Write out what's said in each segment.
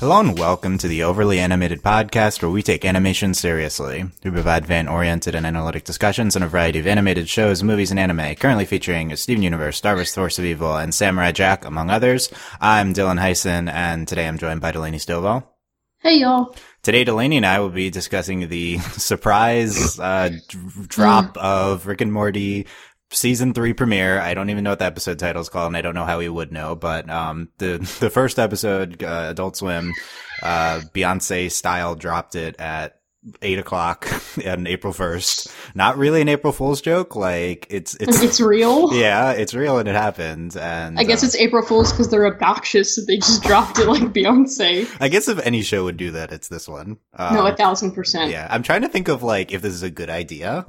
Hello and welcome to the Overly Animated Podcast, where we take animation seriously. We provide fan-oriented and analytic discussions on a variety of animated shows, movies, and anime, currently featuring Steven Universe, Star Wars Force of Evil, and Samurai Jack, among others. I'm Dylan Heisen, and today I'm joined by Delaney Stovall. Hey y'all. Today, Delaney and I will be discussing the surprise uh, d- drop of Rick and Morty season three premiere. I don't even know what the episode title is called, and I don't know how we would know. But um, the the first episode, uh, Adult Swim, uh, Beyonce style, dropped it at eight o'clock on April first. Not really an April Fool's joke. Like it's it's It's real. yeah, it's real and it happened. And I guess uh, it's April Fool's because they're obnoxious, so they just dropped it like Beyonce. I guess if any show would do that, it's this one. Um, no, a thousand percent. Yeah, I'm trying to think of like if this is a good idea.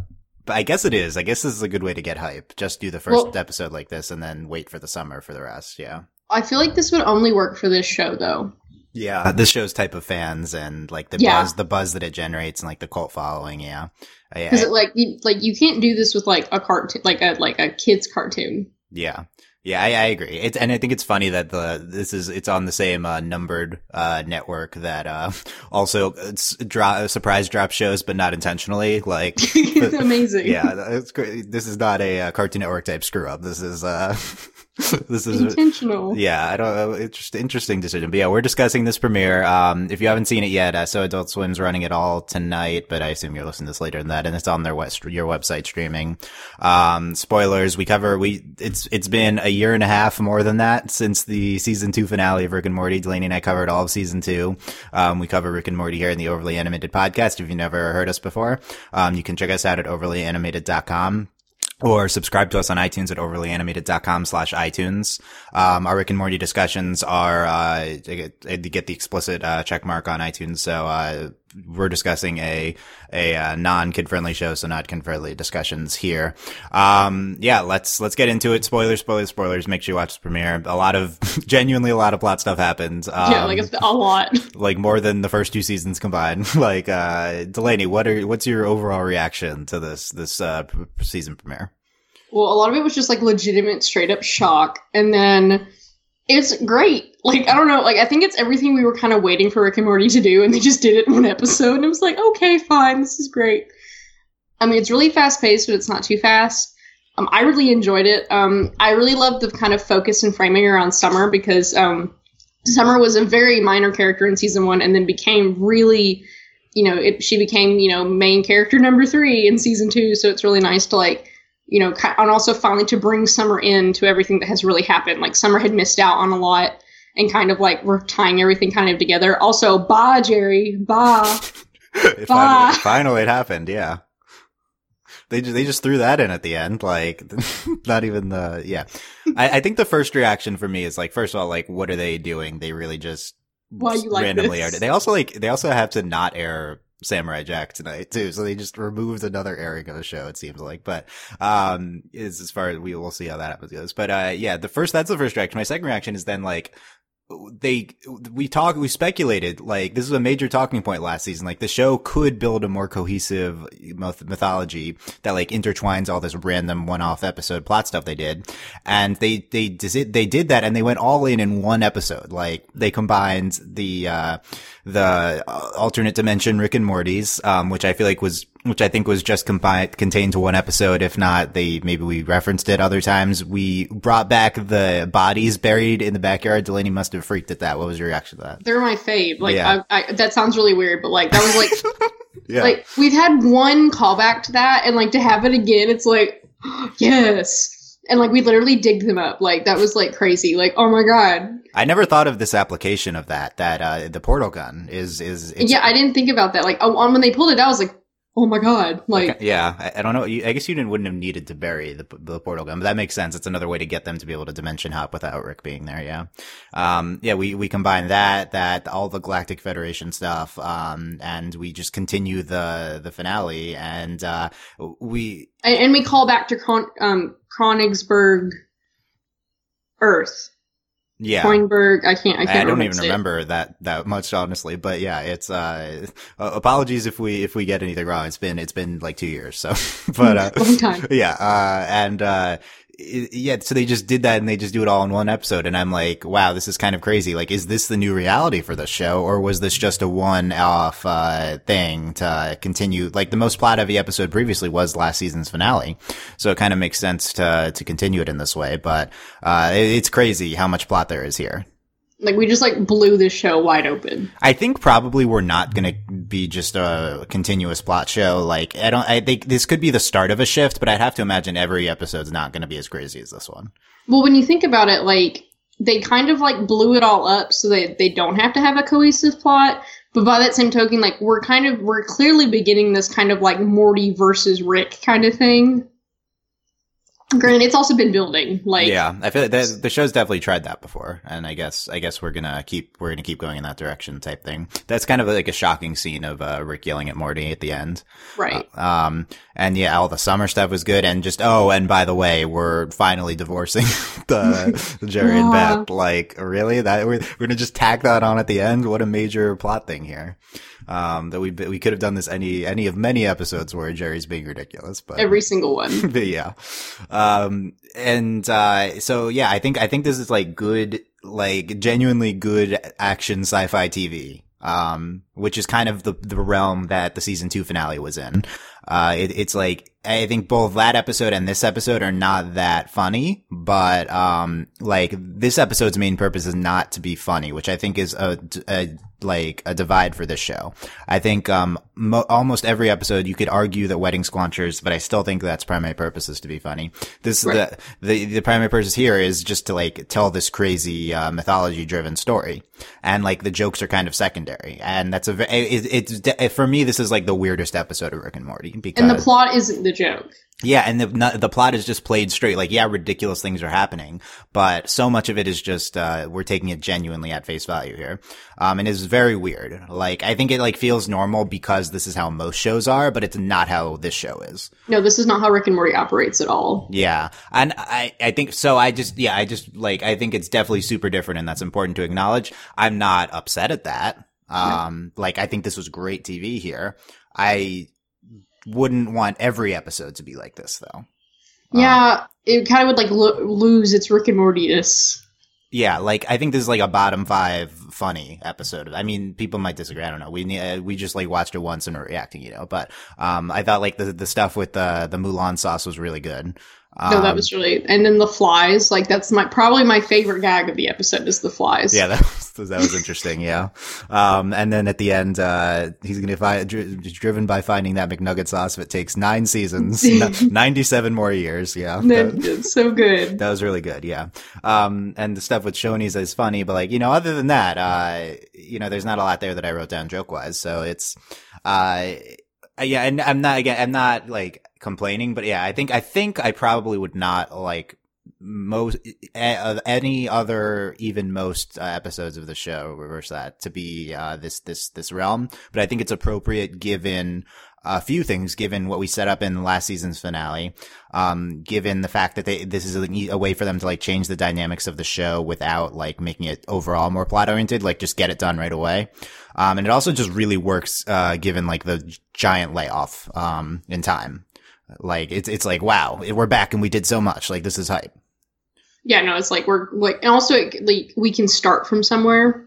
But I guess it is. I guess this is a good way to get hype. Just do the first Well- episode like this and then wait for the summer for the rest. Yeah. I feel like this would only work for this show, though. Yeah. Uh, this show's type of fans and like the Yeah. buzz, the buzz that it generates and like the cult following. Yeah. Uh, Because Yeah. like you, like you can't do this with like a cartoon, like a like a kids cartoon. Yeah. Yeah, I, I agree. It's, and I think it's funny that the, this is, it's on the same, uh, numbered, uh, network that, uh, also it's dro- surprise drop shows, but not intentionally. Like, it's amazing. yeah, it's great. This is not a uh, Cartoon Network type screw up. This is uh, this is intentional. yeah. I don't know. It's just interesting decision. But yeah, we're discussing this premiere. Um, if you haven't seen it yet, uh, so Adult Swim's running it all tonight. But I assume you're listening to this later than that, and it's on their west your website streaming. Um, spoilers. We cover we. It's it's been a year and a half more than that since the season two finale of Rick and Morty. Delaney and I covered all of season two. Um, we cover Rick and Morty here in the Overly Animated podcast. If you've never heard us before, um, you can check us out at overlyanimated.com or subscribe to us on iTunes at overlyanimated.com slash iTunes. Um, our Rick and Morty discussions are, uh, to get, to get the explicit, uh, check mark on iTunes. So, uh, we're discussing a, a, uh, non-kid friendly show, so not kid friendly discussions here. Um, yeah, let's, let's get into it. Spoilers, spoilers, spoilers. Make sure you watch the premiere. A lot of, genuinely a lot of plot stuff happens. Um, yeah, like it's a lot. like more than the first two seasons combined. like, uh, Delaney, what are, what's your overall reaction to this, this, uh, season premiere? Well, a lot of it was just like legitimate, straight up shock, and then it's great. Like I don't know, like I think it's everything we were kind of waiting for Rick and Morty to do, and they just did it in one episode, and it was like, okay, fine, this is great. I mean, it's really fast paced, but it's not too fast. Um, I really enjoyed it. Um, I really loved the kind of focus and framing around Summer because um, Summer was a very minor character in season one, and then became really, you know, it, she became you know main character number three in season two. So it's really nice to like you know, and also finally to bring Summer in to everything that has really happened. Like Summer had missed out on a lot, and kind of like we're tying everything kind of together. Also, It Jerry, bye. finally, Bye. finally it happened. Yeah. They just, they just threw that in at the end. Like, not even the, yeah. I, I think the first reaction for me is like, first of all, like, what are they doing? They really just Why you like randomly aired it. They also like, they also have to not air Samurai Jack tonight too. So they just removed another airing of the show, it seems like. But, um, is as far as we will see how that episode goes. But, uh, yeah, the first, that's the first reaction. My second reaction is then like, they we talk we speculated like this was a major talking point last season. Like the show could build a more cohesive myth- mythology that like intertwines all this random one-off episode plot stuff they did. And they they did they did that and they went all in in one episode. Like they combined the uh the uh, alternate dimension Rick and Morty's um which I feel like was which I think was just combined contained to one episode. If not, they maybe we referenced it other times. We brought back the bodies buried in the backyard. Delaney must have freaked at that. What was your reaction to that? They're my fave. Like Yeah. I, I, that sounds really weird, but like that was like Yeah, like we've had one callback to that, and like to have it again, it's like yes. And like we literally digged them up. Like that was like crazy. Like oh my god. I never thought of this application of that. That uh, the portal gun is is yeah, I didn't think about that. Like oh, on when they pulled it out, I was like oh my god. Like yeah. I, I don't know. I guess you didn't wouldn't have needed to bury the the portal gun, but that makes sense. It's another way to get them to be able to dimension hop without Rick being there. Yeah, um, yeah. We we combine that that all the Galactic Federation stuff, um, and we just continue the the finale, and uh, we and, and we call back to Kron, um Cronenberg Earth. Yeah. Coinberg. I can't. I can't. I don't even it. remember that that much, honestly. But yeah, it's uh, uh, apologies if we if we get anything wrong. It's been it's been like two years, so but uh, Long time. yeah, uh, and uh, yeah, so they just did that and they just do it all in one episode. And I'm like, wow, this is kind of crazy. Like, is this the new reality for the show? Or was this just a one off, uh, thing to continue? Like the most plot heavy episode previously was last season's finale. So it kind of makes sense to, to continue it in this way. But, uh, it, it's crazy how much plot there is here. Like we just like blew this show wide open. I think probably we're not going to be just a continuous plot show. Like I don't, I think this could be the start of a shift, but I'd have to imagine every episode's not going to be as crazy as this one. Well, when you think about it, like they kind of like blew it all up so they they don't have to have a cohesive plot. But by that same token, like we're kind of we're clearly beginning this kind of like Morty versus Rick kind of thing. Granted, it's also been building. Like, yeah, I feel like the, the show's definitely tried that before, and I guess I guess we're gonna keep we're gonna keep going in that direction type thing. That's kind of like a shocking scene of uh, Rick yelling at Morty at the end, right? Uh, um, and yeah, all the summer stuff was good, and just oh, and by the way, we're finally divorcing the Jerry and Beth. Like, really? That we're we're gonna just tack that on at the end? What a major plot thing here. Um, that we we could have done this any any of many episodes where Jerry's being ridiculous, but every single one. but yeah, um, and uh, so yeah, I think I think this is like good, like genuinely good action sci-fi TV. Um, which is kind of the the realm that the season two finale was in. Uh, it, it's like I think both that episode and this episode are not that funny, but um, like this episode's main purpose is not to be funny, which I think is a, a like a divide for this show. I think um mo- almost every episode you could argue that Wedding Squanchers, but I still think that's primary purpose is to be funny. This right. the, the the primary purpose here is just to like tell this crazy uh, mythology driven story, and like the jokes are kind of secondary, and that's a it, it's for me this is like the weirdest episode of Rick and Morty because and the plot isn't the joke. Yeah, and the the plot is just played straight. Like, yeah, ridiculous things are happening, but so much of it is just uh, we're taking it genuinely at face value here, um, and it's very weird. Like, I think it like feels normal because this is how most shows are, but it's not how this show is. No, this is not how Rick and Morty operates at all. Yeah, and I I think so. I just yeah, I just like I think it's definitely super different, and that's important to acknowledge. I'm not upset at that. Um, like I think this was great TV here. I wouldn't want every episode to be like this though. Yeah, um, it kind of would like lo- lose its Rick and Morty-ness. Yeah, like I think this is like a bottom five funny episode. I mean, people might disagree. I don't know. We uh, we just like watched it once and are reacting, you know. But um, I thought like the the stuff with the the Mulan sauce was really good. Um, no, that was really, and then the flies. Like that's my probably my favorite gag of the episode is the flies. Yeah, that was that was interesting. yeah, um, and then at the end, uh, he's gonna find dri- driven by finding that McNugget sauce. If it takes nine seasons, ninety-seven more years. Yeah, that, so good. That was really good. Yeah, um, and the stuff with Shoney's is funny, but like you know, other than that, uh, you know, there's not a lot there that I wrote down joke wise. So it's, uh, yeah, and I'm not again, I'm not like complaining, but yeah, I think I think I probably would not like most uh, any other even most uh, episodes of the show reverse that to be uh, this this this realm but i think it's appropriate given a few things given what we set up in last season's finale um, given the fact that they this is a, a, way for them to like change the dynamics of the show without like making it overall more plot oriented like just get it done right away um, and it also just really works uh, given like the giant layoff um, in time like it's it's like wow, we're back and we did so much. Like this is hype. Yeah, no, it's like we're like, and also like we can start from somewhere.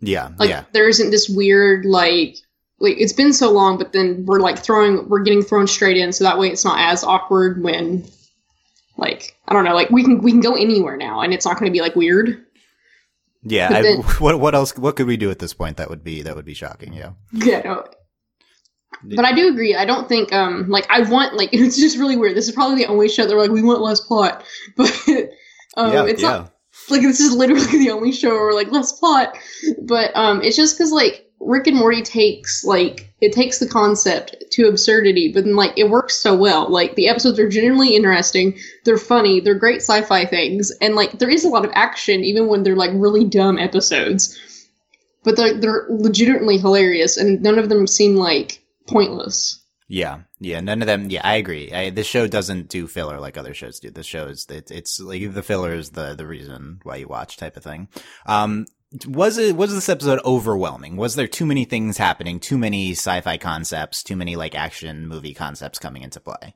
Yeah, like yeah. there isn't this weird like like it's been so long, but then we're like throwing we're getting thrown straight in, so that way it's not as awkward when like I don't know, like we can we can go anywhere now, and it's not going to be like weird. Yeah, then, I, what what else? What could we do at this point that would be that would be shocking? Yeah. Yeah, no, but I do agree. I don't think um like I want like it's just really weird. This is probably the only show that we're like we want less plot, but um yeah, it's yeah. not like this is literally the only show where we're like less plot. But um it's just because like Rick and Morty takes like it takes the concept to absurdity, but then like it works so well. Like the episodes are genuinely interesting, they're funny, they're great sci-fi things, and like there is a lot of action even when they're like really dumb episodes. But they're they're legitimately hilarious, and none of them seem like pointless. Yeah, yeah, none of them. Yeah, I agree. I, this show doesn't do filler like other shows do. This show is it, it's like the filler is the the reason why you watch type of thing. Um, was it was this episode overwhelming? Was there too many things happening? Too many sci-fi concepts? Too many like action movie concepts coming into play?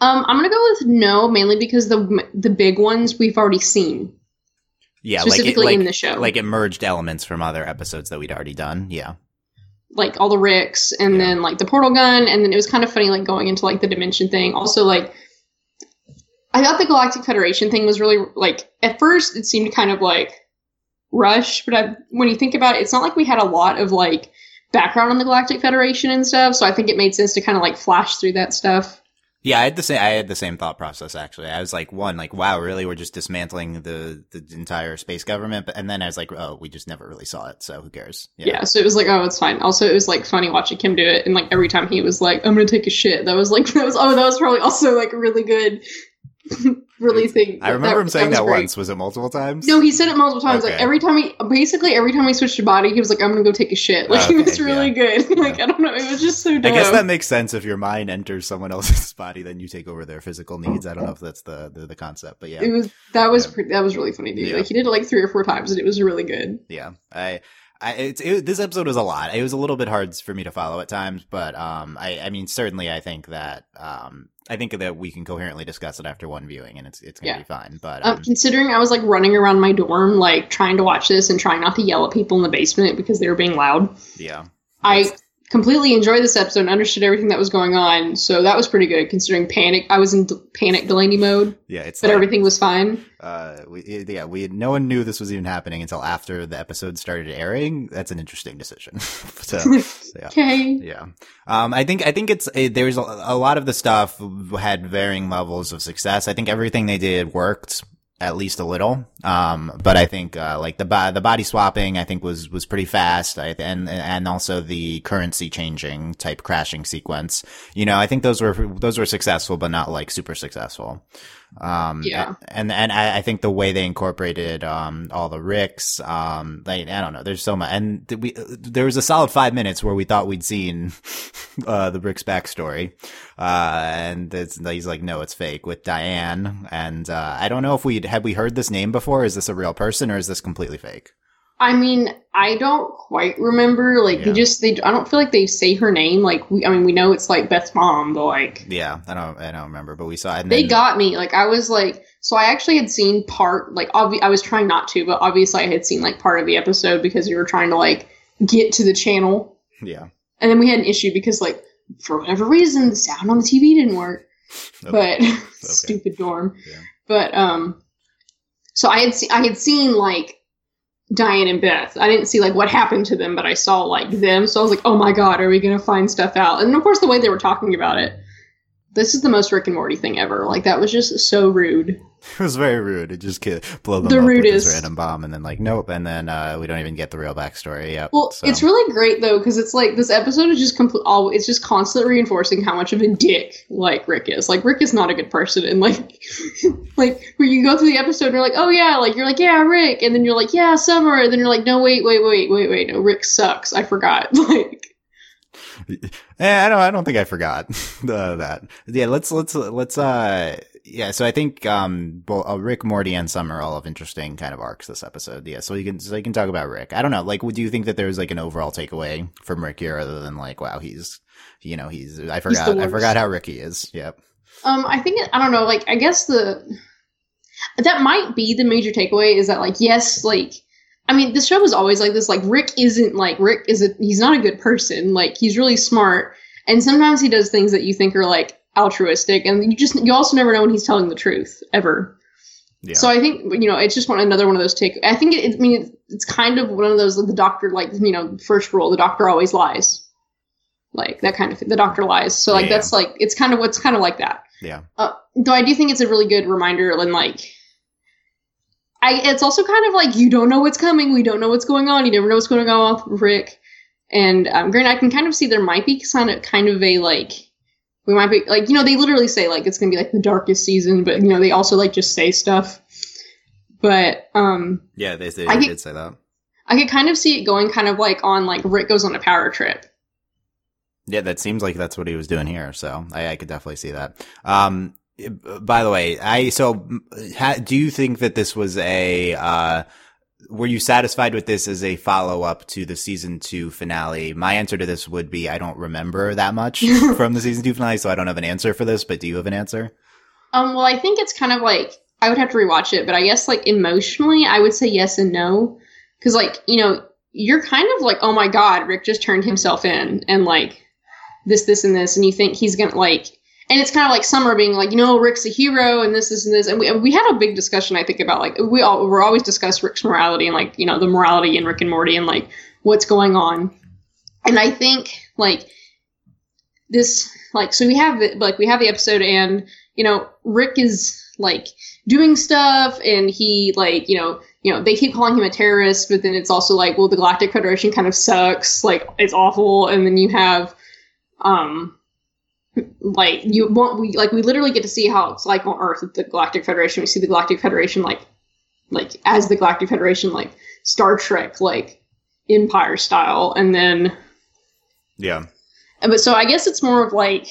Um, I'm gonna go with no, mainly because the the big ones we've already seen. Yeah, specifically like it, like, in the show, like it merged elements from other episodes that we'd already done. Yeah, like all the Ricks, and Yeah. then like the portal gun, and then it was kind of funny, like going into like the dimension thing. Also, like I thought the Galactic Federation thing was really like at first it seemed kind of like rush, but I, when you think about it, it's not like we had a lot of like background on the Galactic Federation and stuff. So I think it made sense to kind of like flash through that stuff. yeah. I had the same. I had the same thought process actually. I was like, one, like, wow, really, we're just dismantling the the entire space government, but and then I was like, oh, we just never really saw it, so who cares? Yeah. so it was like, oh, it's fine. Also, it was like funny watching him do it, and like every time he was like, "I'm gonna take a shit," that was like, that was oh, that was probably also like really good, really thing. I remember him saying was that once. Was it multiple times? No, he said it multiple times. Like every time he, basically every time he switched to body, he was like, "I'm gonna go take a shit." Like oh, he was Okay, really good. like I don't know, it was just so. I guess that makes sense. If your mind enters someone else's body, then you take over their physical needs. I don't know if that's the the, the concept, but yeah. It was that was Yeah. pretty, that was really funny, dude. Yeah. Like he did it like three or four times, and it was really good. Yeah, I, I, it's it, this episode was a lot. It was a little bit hard for me to follow at times, but um, I, I mean, certainly, I think that um, I think that we can coherently discuss it after one viewing, and it's it's gonna Yeah. be fine. But Um, um, considering I was like running around my dorm, like trying to watch this and trying not to yell at people in the basement because they were being loud. yeah, I completely enjoyed this episode and understood everything that was going on, so that was pretty good. Considering panic, I was in d- panic Delaney mode, yeah, it's but like, everything was fine. uh, we, yeah, we no one knew this was even happening until after the episode started airing. That's an interesting decision. so, so, yeah. Okay. Yeah. Um, I think, I think it's, it, there's a, a lot of the stuff had varying levels of success. I think everything they did worked at least a little. Um, but I think, uh, like the, the body swapping, I think was, was pretty fast. I, and, and also the currency changing type crashing sequence. You know, I think those were, those were successful, but not like super successful. Um, Yeah. and, and I, I think the way they incorporated, um, all the Ricks, um, like, I don't know, there's so much. And we, there was a solid five minutes where we thought we'd seen, uh, the Ricks backstory. Uh, and it's, he's like, no, it's fake with Diane. And, uh, I don't know if we'd, had we heard this name before? Is this a real person or is this completely fake? I mean, I don't quite remember. Like Yeah. they just they I don't feel like they say her name. Like we I mean we know it's like Beth's mom, but like Yeah, I don't, I don't remember, but we saw it. They then- got me. Like I was like so I actually had seen part like obvi- I was trying not to, but obviously I had seen like part of the episode because we were trying to like get to the channel. yeah. And then we had an issue because like for whatever reason the sound on the TV didn't work. Okay. But stupid dorm. Yeah. But um so I had se- I had seen like Diane and Beth. I didn't see like what happened to them, but I saw like them. So I was like, "Oh my god, are we to find stuff out?" And of course the way they were talking about it. This is the most Rick and Morty thing ever. Like that was just so rude. It was very rude. It just ki- blow them The up with this random bomb, and then like nope, and then uh, we don't even get the real backstory. Yep. Well, so. it's really great though because it's like this episode is just complete. All it's just constantly reinforcing how much of a dick like Rick is. Like Rick is not a good person, and like, like when you go through the episode, and you're like, oh yeah, like you're like yeah Rick, and then you're like yeah Summer, and then you're like no wait wait wait wait wait no Rick sucks. I forgot. Like Eh, I don't. I don't think I forgot uh, that. Yeah. Let's let's let's. uh Yeah. So I think um, both uh, Rick, Morty, and Summer all have interesting kind of arcs this episode. Yeah. So you can so you can talk about Rick. I don't know. Like, would you think that there's like an overall takeaway from Rick here, other than like, wow, he's you know he's I forgot I forgot how Ricky is. Yep. Um, I think I don't know. Like, I guess the that might be the major takeaway is that like yes, like I mean, this show was always like this. Like Rick isn't like Rick is a he's not a good person. Like he's really smart, and sometimes he does things that you think are like altruistic, and you just you also never know when he's telling the truth ever. Yeah. So I think you know it's just one another one of those take. I think it, I mean it's, it's kind of one of those the doctor like you know first rule the doctor always lies, like that kind of thing. The doctor lies. So like Yeah. that's like it's kind of what's kind of like that. yeah. Uh, though I do think it's a really good reminder, and like, I it's also kind of like you don't know what's coming, we don't know what's going on, you never know what's going on with Rick, and um, granted, I can kind of see there might be kind of kind of a like we might be like you know they literally say like it's gonna be like the darkest season, but you know they also like just say stuff, but um Yeah. They, they I did say that. I could kind of see it going kind of like on like Rick goes on a power trip. Yeah, that seems like that's what he was doing here. So I, I could definitely see that. Um, by the way, I so ha, do you think that this was a uh, were you satisfied with this as a follow up to the season two finale? My answer to this would be I don't remember that much from the season two finale, so I don't have an answer for this. But do you have an answer? Um, well, I think it's kind of like I would have to rewatch it, but I guess like emotionally, I would say yes and no, because like you know you're kind of like oh my god, Rick just turned himself in and like this, this, and this, and you think he's gonna like and it's kind of like Summer being like, you know, Rick's a hero, and this, this, and this, and we we had a big discussion, I think, about like we all we're always discuss Rick's morality and like you know the morality in Rick and Morty and like what's going on, and I think like this like so we have the, like we have the episode and you know Rick is like doing stuff and he like you know you know they keep calling him a terrorist but then it's also like well the galactic federation kind of sucks like it's awful. And then you have um like you want we like we literally get to see how it's like on Earth with the Galactic Federation. We see the Galactic Federation like like as the Galactic Federation like Star Trek like Empire style, and then yeah. But so I guess it's more of like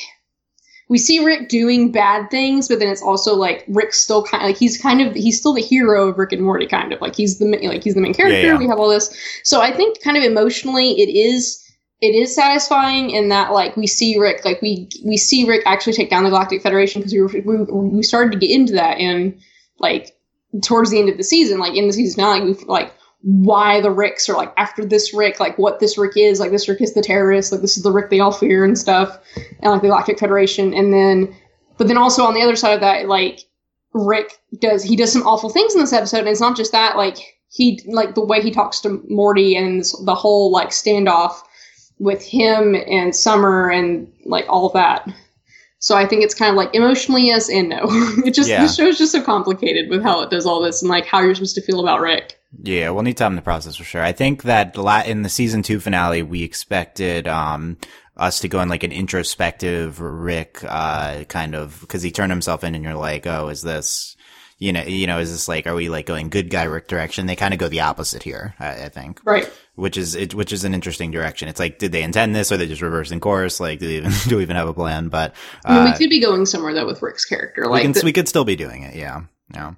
we see Rick doing bad things, but then it's also like Rick's still kind of like he's kind of he's still the hero of Rick and Morty, kind of like he's the like he's the main character. Yeah, yeah. We have all this, so I think kind of emotionally it is it is satisfying in that like we see Rick like we we see Rick actually take down the Galactic Federation because we, we we started to get into that and like towards the end of the season like in the season finale we like why the Ricks are like after this Rick like what this Rick is like this Rick is the terrorist like this is the Rick they all fear and stuff and like the Galactic Federation and then but then also on the other side of that like Rick does he does some awful things in this episode and it's not just that like he like the way he talks to Morty and the whole like standoff with him and Summer and like all that. So I think it's kind of like emotionally yes and no. it just yeah. the show's just so complicated with how it does all this and like how you're supposed to feel about Rick. Yeah, we'll need time to process for sure. I think that in the season two finale, we expected um, us to go in like an introspective Rick uh, kind of because he turned himself in, and you're like, oh, is this you know, you know, is this like, are we like going good guy Rick direction? They kind of go the opposite here, I, I think. Right. Which is it, which is an interesting direction. It's like, did they intend this, or they just reversing course? Like, do we even do we even have a plan? But uh, I mean, we uh, could be going somewhere though with Rick's character. Like, we, can, the- we could still be doing it. Yeah. Yeah.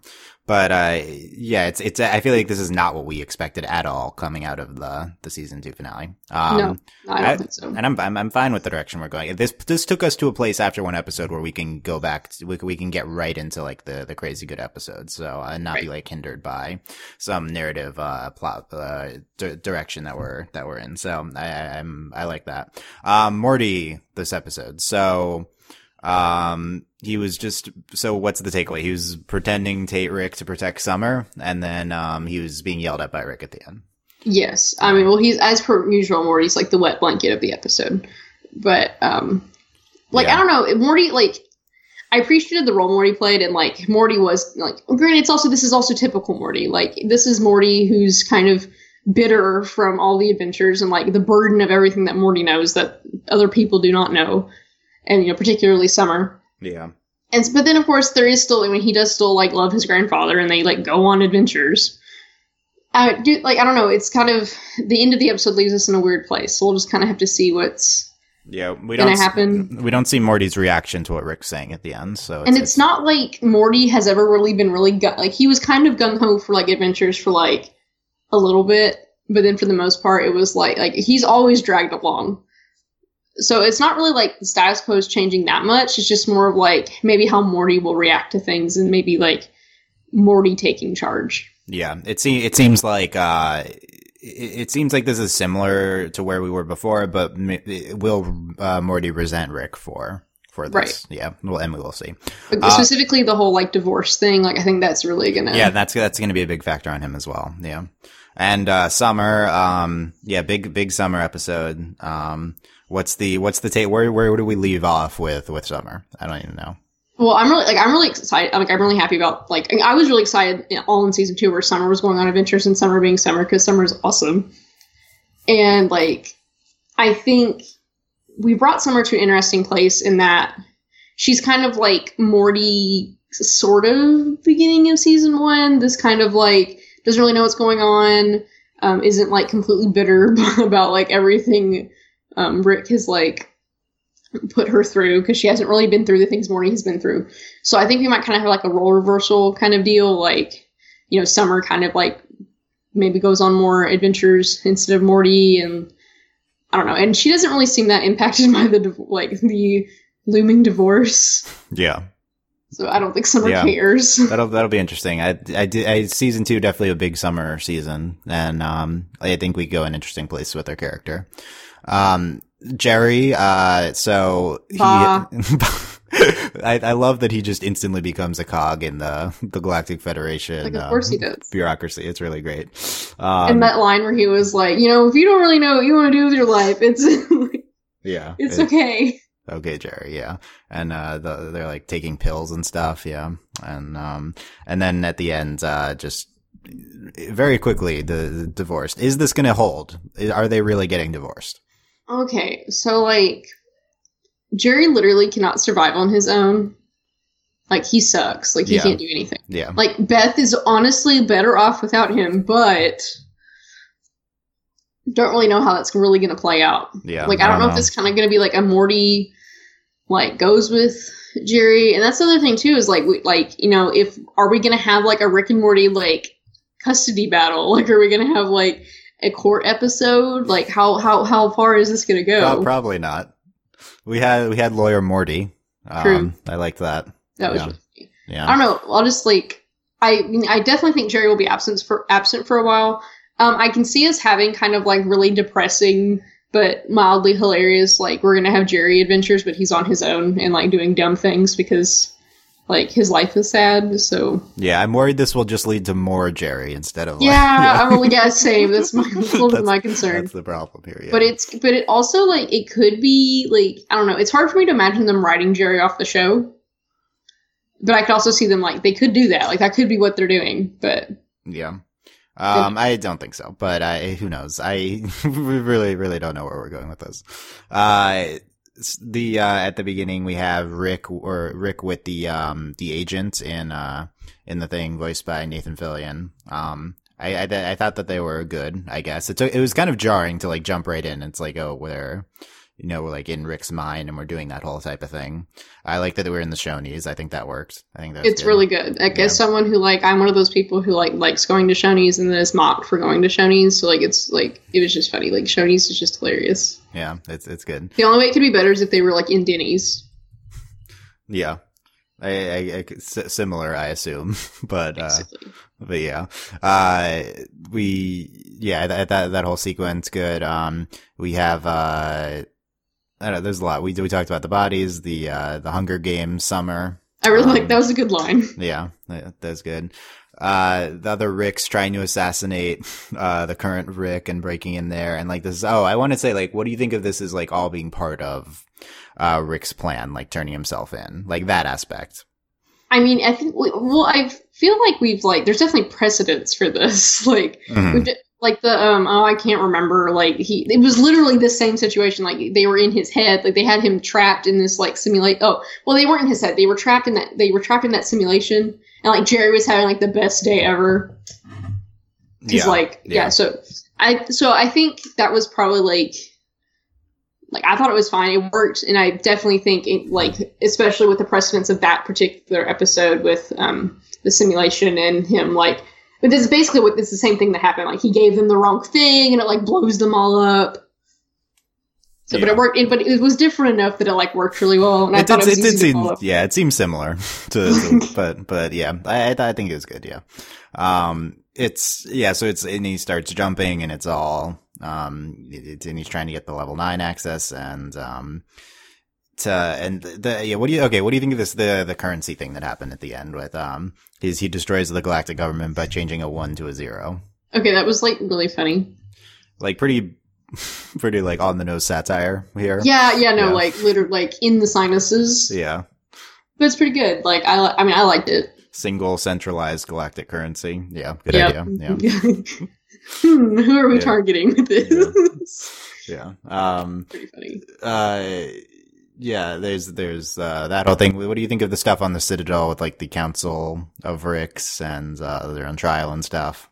But uh, yeah, it's it's. I feel like this is not what we expected at all coming out of the the season two finale. Um, no, I don't I, think so. And I'm, I'm I'm fine with the direction we're going. This this took us to a place after one episode where we can go back. To, we we can get right into like the the crazy good episodes. So and not right. be like hindered by some narrative uh plot uh d- direction that we're that we're in. So I I'm I like that. Um, Morty this episode. So um, he was just so. What's the takeaway? He was pretending to hate Rick to protect Summer, and then um, he was being yelled at by Rick at the end. Yes, I mean, well, he's as per usual. Morty's like the wet blanket of the episode, but um, like yeah. I don't know, Morty. Like I appreciated the role Morty played, and like Morty was like. Granted, it's also this is also typical Morty. Like this is Morty who's kind of bitter from all the adventures and like the burden of everything that Morty knows that other people do not know and you know particularly Summer. Yeah. And but then of course there is still I mean he does still like love his grandfather and they like go on adventures. I do like I don't know. It's kind of the end of the episode leaves us in a weird place, so we'll just kind of have to see what's yeah we don't happen. We don't see Morty's reaction to what Rick's saying at the end, so it's, and it's, it's not like Morty has ever really been really gu- like he was kind of gung ho for like adventures for like a little bit, but then for the most part it was like like he's always dragged along so it's not really like the status quo is changing that much. It's just more of like maybe how Morty will react to things and maybe like Morty taking charge. Yeah, it seems it seems like uh, it, it, seems like this is similar to where we were before, but will uh, Morty resent Rick for for this? Right. Yeah, well, and we will see. Uh, specifically, the whole like divorce thing. Like, I think that's really gonna. Yeah, that's that's gonna be a big factor on him as well. Yeah, and uh, summer. Um, yeah, big big summer episode. Um What's the what's the take? Where where do we leave off with with summer? I don't even know. Well, I'm really like I'm really excited. Like I'm really happy about like I was really excited all in season two where Summer was going on adventures and Summer being Summer because Summer is awesome. And like I think we brought Summer to an interesting place in that she's kind of like Morty, sort of beginning of season one. This kind of like doesn't really know what's going on. Um, isn't like completely bitter about like everything um, Rick has like put her through because she hasn't really been through the things Morty has been through. So I think we might kind of have like a role reversal kind of deal, like you know, Summer kind of like maybe goes on more adventures instead of Morty, and I don't know. And she doesn't really seem that impacted by the like the looming divorce, Yeah, so I don't think Summer Yeah. cares. that'll that'll be interesting. I I did I, season two definitely a big summer season, and um I think we go an interesting place with her character. Um, Jerry. Uh, so he. I, I love that he just instantly becomes a cog in the the Galactic Federation. like, of um, course he does. bureaucracy. It's really great. Um, and that line where he was like, you know, if you don't really know what you want to do with your life, it's yeah, it's it- okay. okay, Jerry. Yeah, and uh, the, they're like taking pills and stuff. Yeah, and um, and then at the end, uh, just very quickly, the, the divorced. Is this going to hold? Are they really getting divorced? Okay, so like Jerry literally cannot survive on his own. Like he sucks. Like he Yeah. can't do anything. Yeah, Like Beth is honestly better off without him, but don't really know how that's really going to play out. yeah. like I don't know if know. it's kind of going to be like a Morty like goes with Jerry, and that's the other thing too is like we like you know if are we going to have like a Rick and Morty like custody battle? Like are we going to have like a court episode? Like how how how far is this going to go? Pro- probably not. We had we had lawyer Morty. True. Um, I liked that. that was yeah. really funny. I don't know. I'll just like I mean, I definitely think Jerry will be absent for absent for a while. Um, I can see us having kind of like really depressing but mildly hilarious. Like we're gonna have Jerry adventures, but he's on his own and like doing dumb things because like his life is sad. So yeah. I'm worried this will just lead to more Jerry instead of like, yeah, I'm really yeah, same. That's my a little bit That's- my concern. That's the problem here. Yeah. But it's but it also like it could be like I don't know. It's hard for me to imagine them writing Jerry off the show. But I could also see them like they could do that. Like that could be what they're doing. But Yeah. Um, I don't think so, but I, who knows? I really, really don't know where we're going with this. Uh, the, uh, at the beginning we have Rick or Rick with the, um, the agent in, uh, in the thing voiced by Nathan Fillion. Um, I, I, I thought that they were good, I guess. It took, it was kind of jarring to like jump right in. It's like, oh, we're, you know, we're like in Rick's mind and we're doing that whole type of thing. I like that we're in the Shoney's. I think that worked. I think that's it's good. really good. Like Yeah. as someone who like I'm one of those people who like likes going to Shoney's and then is mocked for going to Shoney's. So like it's like it was just funny. Like Shoney's is just hilarious. Yeah, it's, it's good. The only way it could be better is if they were like in Denny's. Yeah. I, I, I could- similar, I assume, but, uh, but yeah, uh, we, yeah, that, that, that whole sequence, good. Um, we have, uh, I don't know, there's a lot. We, we talked about the bodies, the, uh, the Hunger Games summer. I really um, like that was a good line. Yeah, that- that's good. Uh, the other Rick's trying to assassinate, uh, the current Rick and breaking in there. And like this, oh, I want to say, like, what do you think of this as like all being part of, uh, Rick's plan, like turning himself in, like that aspect? I mean, I think we, well, I feel like we've like there's definitely precedents for this. like Mhm. we've like the um oh I can't remember like he it was literally the same situation like they were in his head like they had him trapped in this like simulate oh well they weren't in his head they were trapped in that they were trapped in that simulation and like Jerry was having like the best day ever He's like, yeah. yeah. So I, so I think that was probably like, like I thought it was fine. It worked, and I definitely think, it, like, especially with the precedence of that particular episode with um the simulation and him, like, but this is basically what this is the same thing that happened. Like he gave them the wrong thing, and it like blows them all up. So, but it worked. It, but it was different enough that it like worked really well, and it thought did, it it did seem, yeah, it seems similar to, to- but, but yeah, I, I, I think it was good. Yeah. Um, it's, yeah, so it's, and he starts jumping and it's all, um, it, and he's trying to get the level nine access and, um, to, and the, yeah, what do you, okay, what do you think of this, the, the currency thing that happened at the end with, um, he's, he destroys the galactic government by changing a one to a zero? Okay, that was like really funny. Like pretty, pretty like on the nose satire here. Yeah, yeah, no, Yeah. like literally like in the sinuses. Yeah. But it's pretty good. Like I, li- I mean, I liked it. Single centralized galactic currency. Yeah. Good Yep. idea. Yeah. hmm, who are we Yeah. targeting with this? Yeah. Um, pretty funny. uh, yeah, there's, there's, uh, that whole thing. What do you think of the stuff on the Citadel with like the Council of Ricks and, uh, they're on trial and stuff?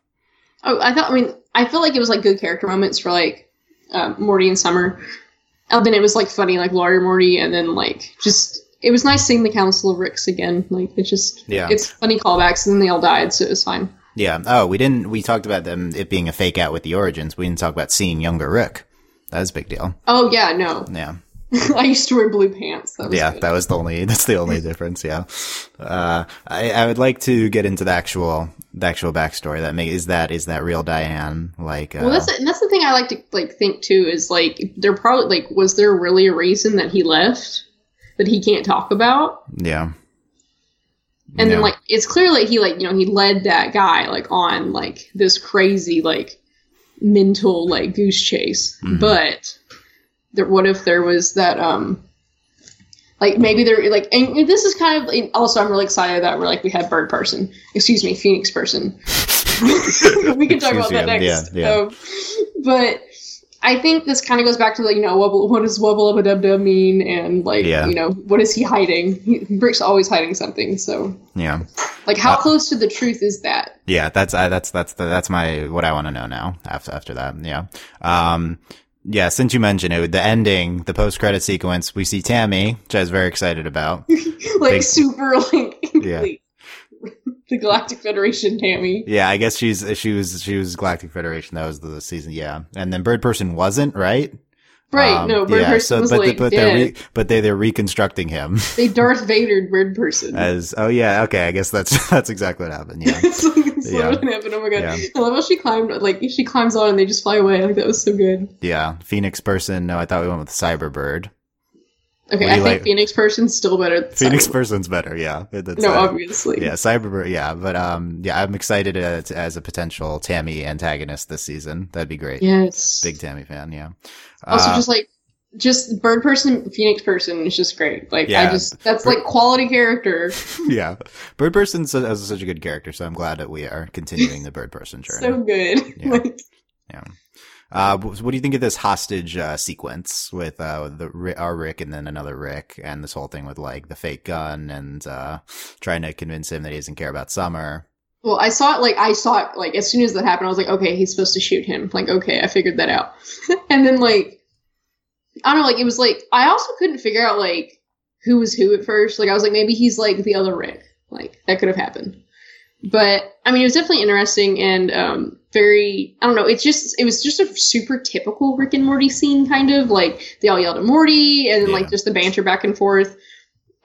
Oh, I thought. I mean, I feel like it was like good character moments for like uh, Morty and Summer. And then it was like funny, like lawyer Morty, and then like just it was nice seeing the Council of Ricks again. Like it just Yeah. it's funny callbacks, and then they all died, so it was fine. Yeah. Oh, we didn't. We talked about them it being a fake out with the origins. We didn't talk about seeing younger Rick. That was a big deal. Oh yeah, no. Yeah. I used to wear blue pants. That was yeah, good. that was the only. That's the only difference. Yeah. Uh, I, I would like to get into the actual the actual backstory. That make is that is that real Diane? Like, uh, Well, that's and that's the thing I like to like think too is like there probably like was there really a reason that he left that he can't talk about? yeah. And Yeah. then like it's clear like he like you know he led that guy like on like this crazy like mental like goose chase. Mhm. But there, what if there was that um like maybe there like and this is kind of also I'm really excited that we're like we have bird person excuse me phoenix person we can talk about that next yeah, yeah. Um, but I think this kind of goes back to the you know wubble, what does wubble of a dub dub mean and like Yeah. you know what is he hiding he, Rick's always hiding something so Yeah. like how Uh, close to the truth is that Yeah, that's uh, that's that's the, that's my what I want to know now. After after that, yeah, um, yeah. Since you mentioned it, the ending, the post credit sequence, we see Tammy, which I was very excited about. like Big- super like Yeah. the Galactic Federation Tammy Yeah, I guess she's she was she was Galactic Federation. That was the season. Yeah, and then Bird Person wasn't right. Right Um, no Bird yeah, Person so- was but like but dead they're re- but they they're reconstructing him they Darth Vader Bird Person as oh yeah okay I guess that's that's exactly what happened. Yeah, it's like it's Yeah. what happened. Oh my god! Yeah. I love how she climbed. Like she climbs on and they just fly away. Like that was so good. yeah. Phoenix Person. No, I thought we went with Cyberbird. Okay, I think like- Phoenix person's still better. Phoenix Cyber- Person's better. Yeah, that's, No, uh, obviously. Yeah, Cyberbird. Yeah, but um, yeah, I'm excited as, as a potential Tammy antagonist this season. That'd be great. Yes. Big Tammy fan. Yeah. also, Uh, just like just bird person, Phoenix person is just great. Like Yeah. I just that's like quality character. yeah, Bird person is such a good character, so I'm glad that we are continuing the Bird Person journey. so good. Yeah. Like Uh, what do you think of this hostage uh, sequence with uh, the our Rick and then another Rick, and this whole thing with like the fake gun and uh, trying to convince him that he doesn't care about Summer? Well, I saw it like I saw it like as soon as that happened, I was like, okay, he's supposed to shoot him. Like, okay, I figured that out. and then like I don't know, like it was like I also couldn't figure out like who was who at first. Like I was like, maybe he's like the other Rick. Like that could have happened. But I mean, it was definitely interesting and um, very. I don't know. It's just it was just a super typical Rick and Morty scene, kind of like they all yelled at Morty and then Yeah. like just the banter back and forth.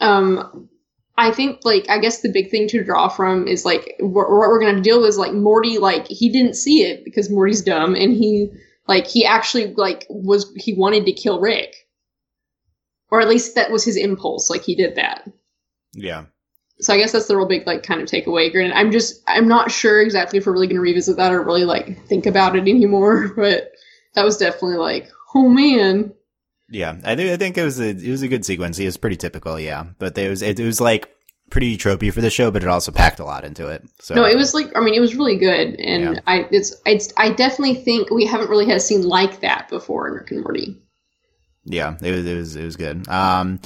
Um, I think like I guess the big thing to draw from is like what, what we're gonna deal with is like Morty like he didn't see it because Morty's dumb and he like he actually like was he wanted to kill Rick, or at least that was his impulse. Like he did that. Yeah. So I guess that's the real big like kind of takeaway. Granted, I'm just I'm not sure exactly if we're really gonna revisit that or really like think about it anymore. But that was definitely like oh man. Yeah, I think I think it was a it was a good sequence. It was pretty typical, yeah. But it was it, was like pretty tropey for the show, but it also packed a lot into it. So No, it was like I mean it was really good, and Yeah. I it's it's I definitely think we haven't really had a scene like that before in Rick and Morty. yeah, it was it was it was good. Um,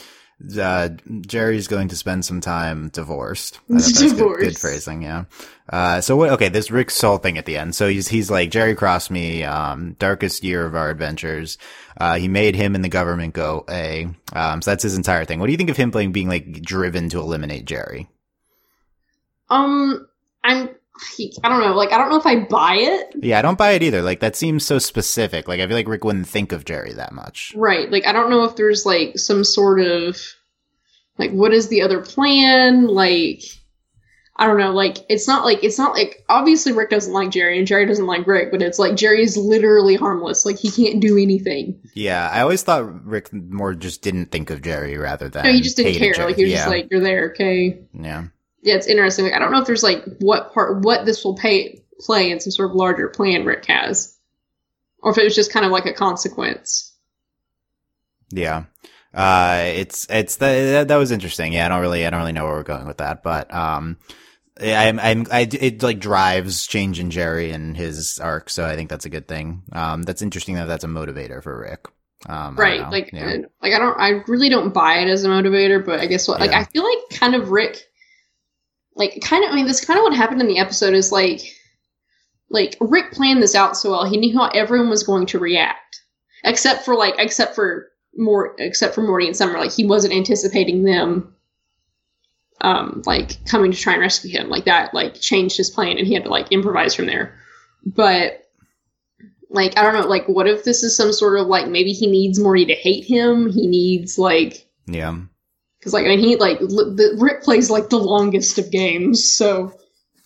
uh, Jerry's going to spend some time divorced. That's good- Good, phrasing, yeah. Uh, so what? Okay, this Rick's whole thing at the end. So he's he's like Jerry crossed me. Um, darkest year of our adventures. Uh, he made him and the government go a. Um, so that's his entire thing. What do you think of him playing being like driven to eliminate Jerry? Um, I'm I don't know, like I don't know if I buy it. Yeah, I don't buy it either. Like that seems so specific. Like I feel like Rick wouldn't think of Jerry that much. Right. Like I don't know if there's like some sort of like what is the other plan? Like I don't know, like it's not like it's not like obviously Rick doesn't like Jerry and Jerry doesn't like Rick, but it's like Jerry is literally harmless. Like he can't do anything. Yeah, I always thought Rick more just didn't think of Jerry rather than. No, he just didn't care. Jerry. Like he was yeah. just like, You're there, okay. yeah. Yeah, it's interesting. Like I don't know if there's like what part what this will pay play in some sort of larger plan Rick has. Or if it was just kind of like a consequence. Yeah. Uh, it's, it's, that, that was interesting. Yeah. I don't really, I don't really know where we're going with that, but, um, I'm, I'm, I, it like drives change in Jerry and his arc. So I think that's a good thing. Um, that's interesting that that's a motivator for Rick. Um, right like yeah. like i don't i really don't buy it as a motivator but i guess what like Yeah. i feel like kind of rick like kind of i mean this kind of what happened in the episode is like like rick planned this out so well he knew how everyone was going to react except for like except for more except for morty and summer like he wasn't anticipating them um, like coming to try and rescue him. Like that, like changed his plan, and he had to like improvise from there. But like I don't know, like what if this is some sort of like maybe he needs Morty to hate him? He needs like Yeah. Because like I mean he like l- the Rick plays like the longest of games, so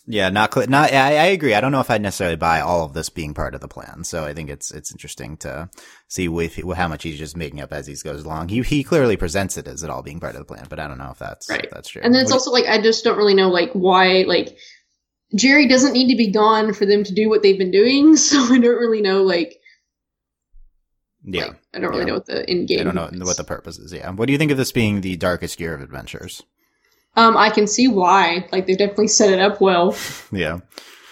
Yeah, not cl- not. I, I agree. I don't know if I'd necessarily buy all of this being part of the plan. So I think it's it's interesting to see with how much he's just making up as he goes along. He he clearly presents it as it all being part of the plan, but I don't know if that's Right. if that's true. And then it's What also like I just don't really know like why like Jerry doesn't need to be gone for them to do what they've been doing, so I don't really know like, yeah, like, I don't really Yeah. know what the in game. I don't know is. what the purpose is. Yeah, what do you think of this being the darkest year of adventures? Um, I can see why. Like they've definitely set it up well. Yeah,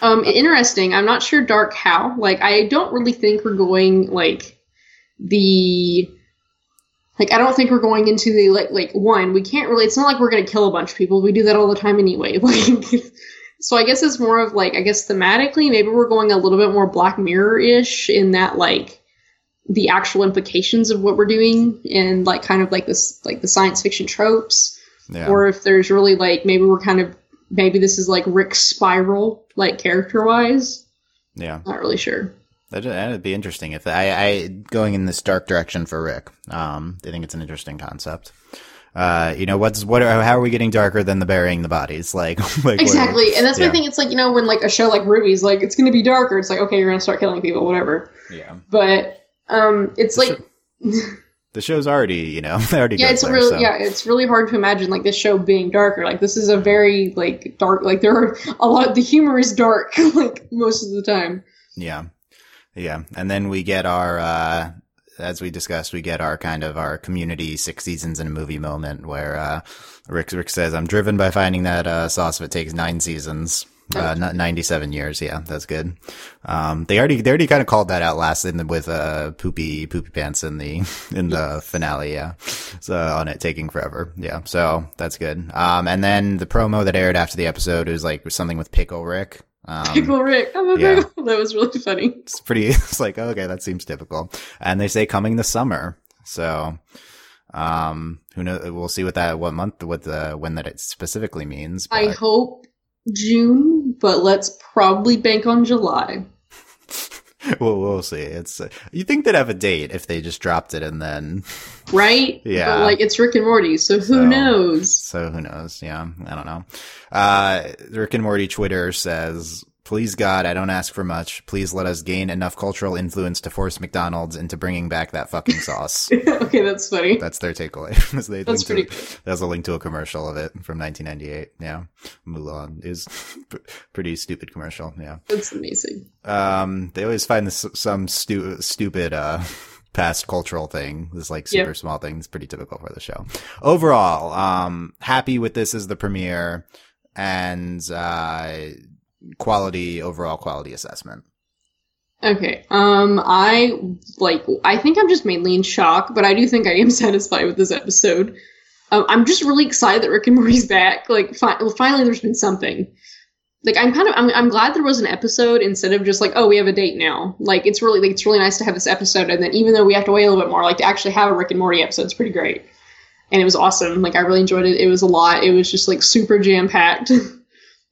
Um, interesting. I'm not sure dark how. Like I don't really think we're going like the like I don't think we're going into the like like one. We can't really. It's not like we're gonna kill a bunch of people. We do that all the time anyway. Like. So I guess it's more of like I guess thematically maybe we're going a little bit more Black Mirror ish in that like the actual implications of what we're doing and like kind of like this like the science fiction tropes yeah, or if there's really like maybe we're kind of maybe this is like Rick's spiral like character wise. yeah. Not really sure. That'd, that'd be interesting if I, I going in this dark direction for Rick. Um, I think it's an interesting concept. Uh, you know, what's what? Are, how are we getting darker than the burying the bodies? Like, like Exactly, and that's my yeah. thing. It's like you know when like a show like Ruby's like it's going to be darker. It's like okay, you're going to start killing people, whatever. Yeah, But um, it's like the show's already, you know, already. yeah, it's there, really so. yeah, it's really hard to imagine like this show being darker. Like this is a very like dark. Like there are a lot. The humor is dark like most of the time. Yeah. Yeah. And then we get our, uh, as we discussed, we get our kind of our community six seasons in a movie moment where, uh, Rick, Rick says, I'm driven by finding that, uh, sauce if it takes nine seasons. Uh, not 97 years. Yeah, that's good. Um, they already, they already kind of called that out last in the, with, uh, poopy, poopy pants in the, in the finale. Yeah. So on it taking forever. Yeah. So that's good. Um, and then the promo that aired after the episode was like something with Pickle Rick. Um, Pickle Rick, a yeah. pickle. That was really funny. it's pretty it's like okay that seems typical and they say coming this summer so um who knows we'll see what that what month what the when that it specifically means I hope June, but let's probably bank on July. we'll, we'll see it's uh, you think they'd have a date if they just dropped it and then right? Yeah. But, like it's Rick and Morty, so who So- knows? so who knows yeah i don't know uh rick and morty twitter says Please God, I don't ask for much. Please let us gain enough cultural influence to force McDonald's into bringing back that fucking sauce. okay, that's funny. That's their takeaway. That's pretty to, There's a link to a commercial of it from 1998. Yeah, Mulan is pretty stupid commercial. Yeah. That's amazing. Um, they always find this some stu- stupid uh past cultural thing. This like super Yep. small thing. It's pretty typical for the show. Overall, um, happy with this as the premiere and uh quality overall quality assessment. Okay. Um, I like. I think I'm just mainly in shock, but I do think I am satisfied with this episode. Um, I'm just really excited that Rick and Morty's back. Like, fi- well, finally, there's been something. Like, I'm kind of. I'm, I'm glad there was an episode instead of just like, oh, we have a date now. Like, it's really like it's really nice to have this episode, and then even though we have to wait a little bit more, like to actually have a Rick and Morty episode is pretty great. And it was awesome. Like, I really enjoyed it. It was a lot. It was just like super jam packed.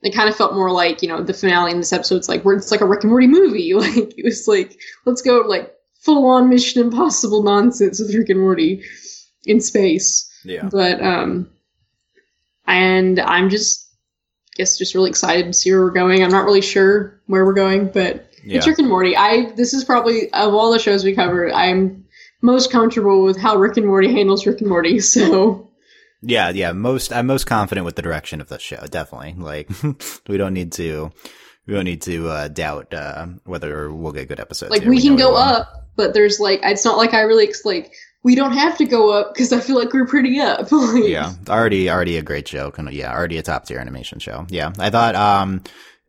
it kind of felt more like you know the finale in this episode. It's like where it's like a Rick and Morty movie. Like it was like let's go like full on Mission Impossible nonsense with Rick and Morty in space. Yeah. But um, and I'm just I guess just really excited to see where we're going. I'm not really sure where we're going, but Yeah. it's Rick and Morty. I this is probably of all the shows we covered, I'm most comfortable with how Rick and Morty handles Rick and Morty. So Yeah, yeah. Most I'm most confident with the direction of the show. Definitely. Like we don't need to we don't need to uh, doubt uh, whether we'll get good episodes. like here. we can go will. up, but there's like it's not like I really like we don't have to go up because I feel like we're pretty up. Yeah, already already a great show. Kind of yeah, already a top tier animation show. Yeah, I thought um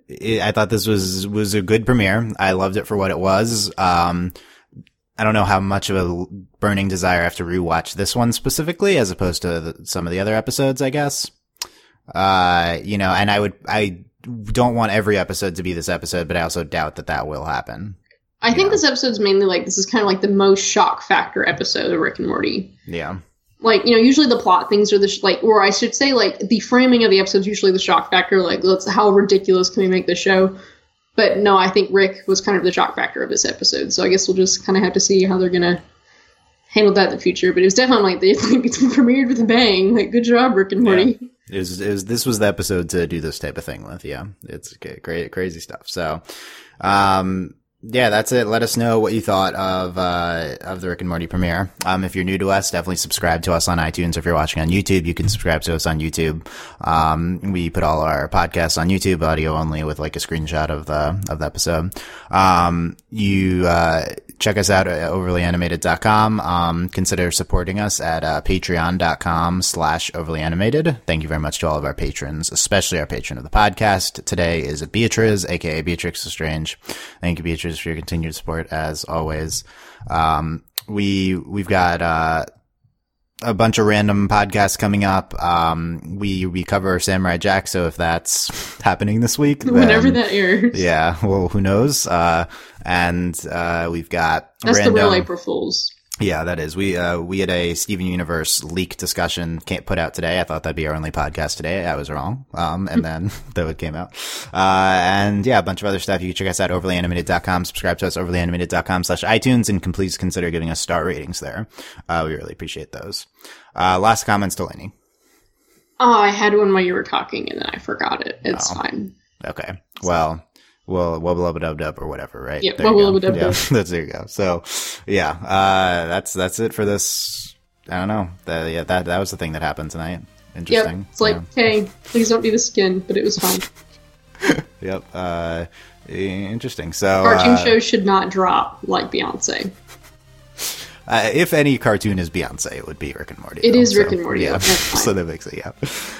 it, I thought this was was a good premiere. I loved it for what it was. Um I don't know how much of a burning desire I have to rewatch this one specifically as opposed to the, some of the other episodes, I guess. Uh, you know, and I would, I don't want every episode to be this episode, but I also doubt that that will happen. I think Yeah. this episode's mainly like this is kind of like the most shock factor episode of Rick and Morty. Yeah. like you know usually the plot things are the sh- like or i should say like the framing of the episodes usually the shock factor like let's how ridiculous can we make the show but no i think rick was kind of the shock factor of this episode so i guess we'll just kind of have to see how they're gonna handle that in the future but it was definitely like they like it's premiered with a bang like good job rick and morty Yeah. It was, it was, this was the episode to do this type of thing with. Yeah. It's great, crazy stuff. So, um, yeah, that's it. Let us know what you thought of uh, of the Rick and Morty premiere. Um, if you're new to us, definitely subscribe to us on iTunes. If you're watching on YouTube, you can subscribe to us on YouTube. Um, we put all our podcasts on YouTube, audio only, with like a screenshot of the of the episode. Um, you uh, check us out at overlyanimated.com. Um, consider supporting us at uh, patreon.com slash overlyanimated. Thank you very much to all of our patrons, especially our patron of the podcast. Today is Beatriz, aka Beatrix Strange. Thank you, Beatriz, for your continued support as always. Um, we, we've got, uh, a bunch of random podcasts coming up. Um, we we cover Samurai Jack, so if that's happening this week, whenever then- that airs yeah, well, who knows? Uh, and uh, we've got that's random, the real april fools yeah, that is. We uh, we had a Steven Universe leak discussion can't put out today. I thought that'd be our only podcast today. I was wrong. Um, and then though it came out. Uh, and yeah, a bunch of other stuff. You can check us out at overlyanimated.com. Subscribe to us overlyanimated.com slash iTunes and can please consider giving us star ratings there. Uh, we really appreciate those. Uh, last comments, Delaney. oh i had one while you were talking and then i forgot it it's Oh. fine Okay. Well, well, wubba dub dub or whatever, right? Yeah, wubba dub Yeah, dub. that's there you go. So, yeah, uh, that's that's it for this. I don't know. That, yeah, that that was the thing that happened tonight. Interesting. Yep. It's like, hey, please don't be the skin, but it was fun. yep. Uh, interesting. So, Cartoon uh, shows should not drop like Beyonce. uh, if any cartoon is Beyonce, it would be Rick and Morty. It though, is so, Rick and Morty, Yeah. so that makes it. Yeah.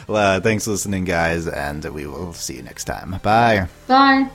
Well, uh, thanks for listening, guys, and we will see you next time. Bye. Bye.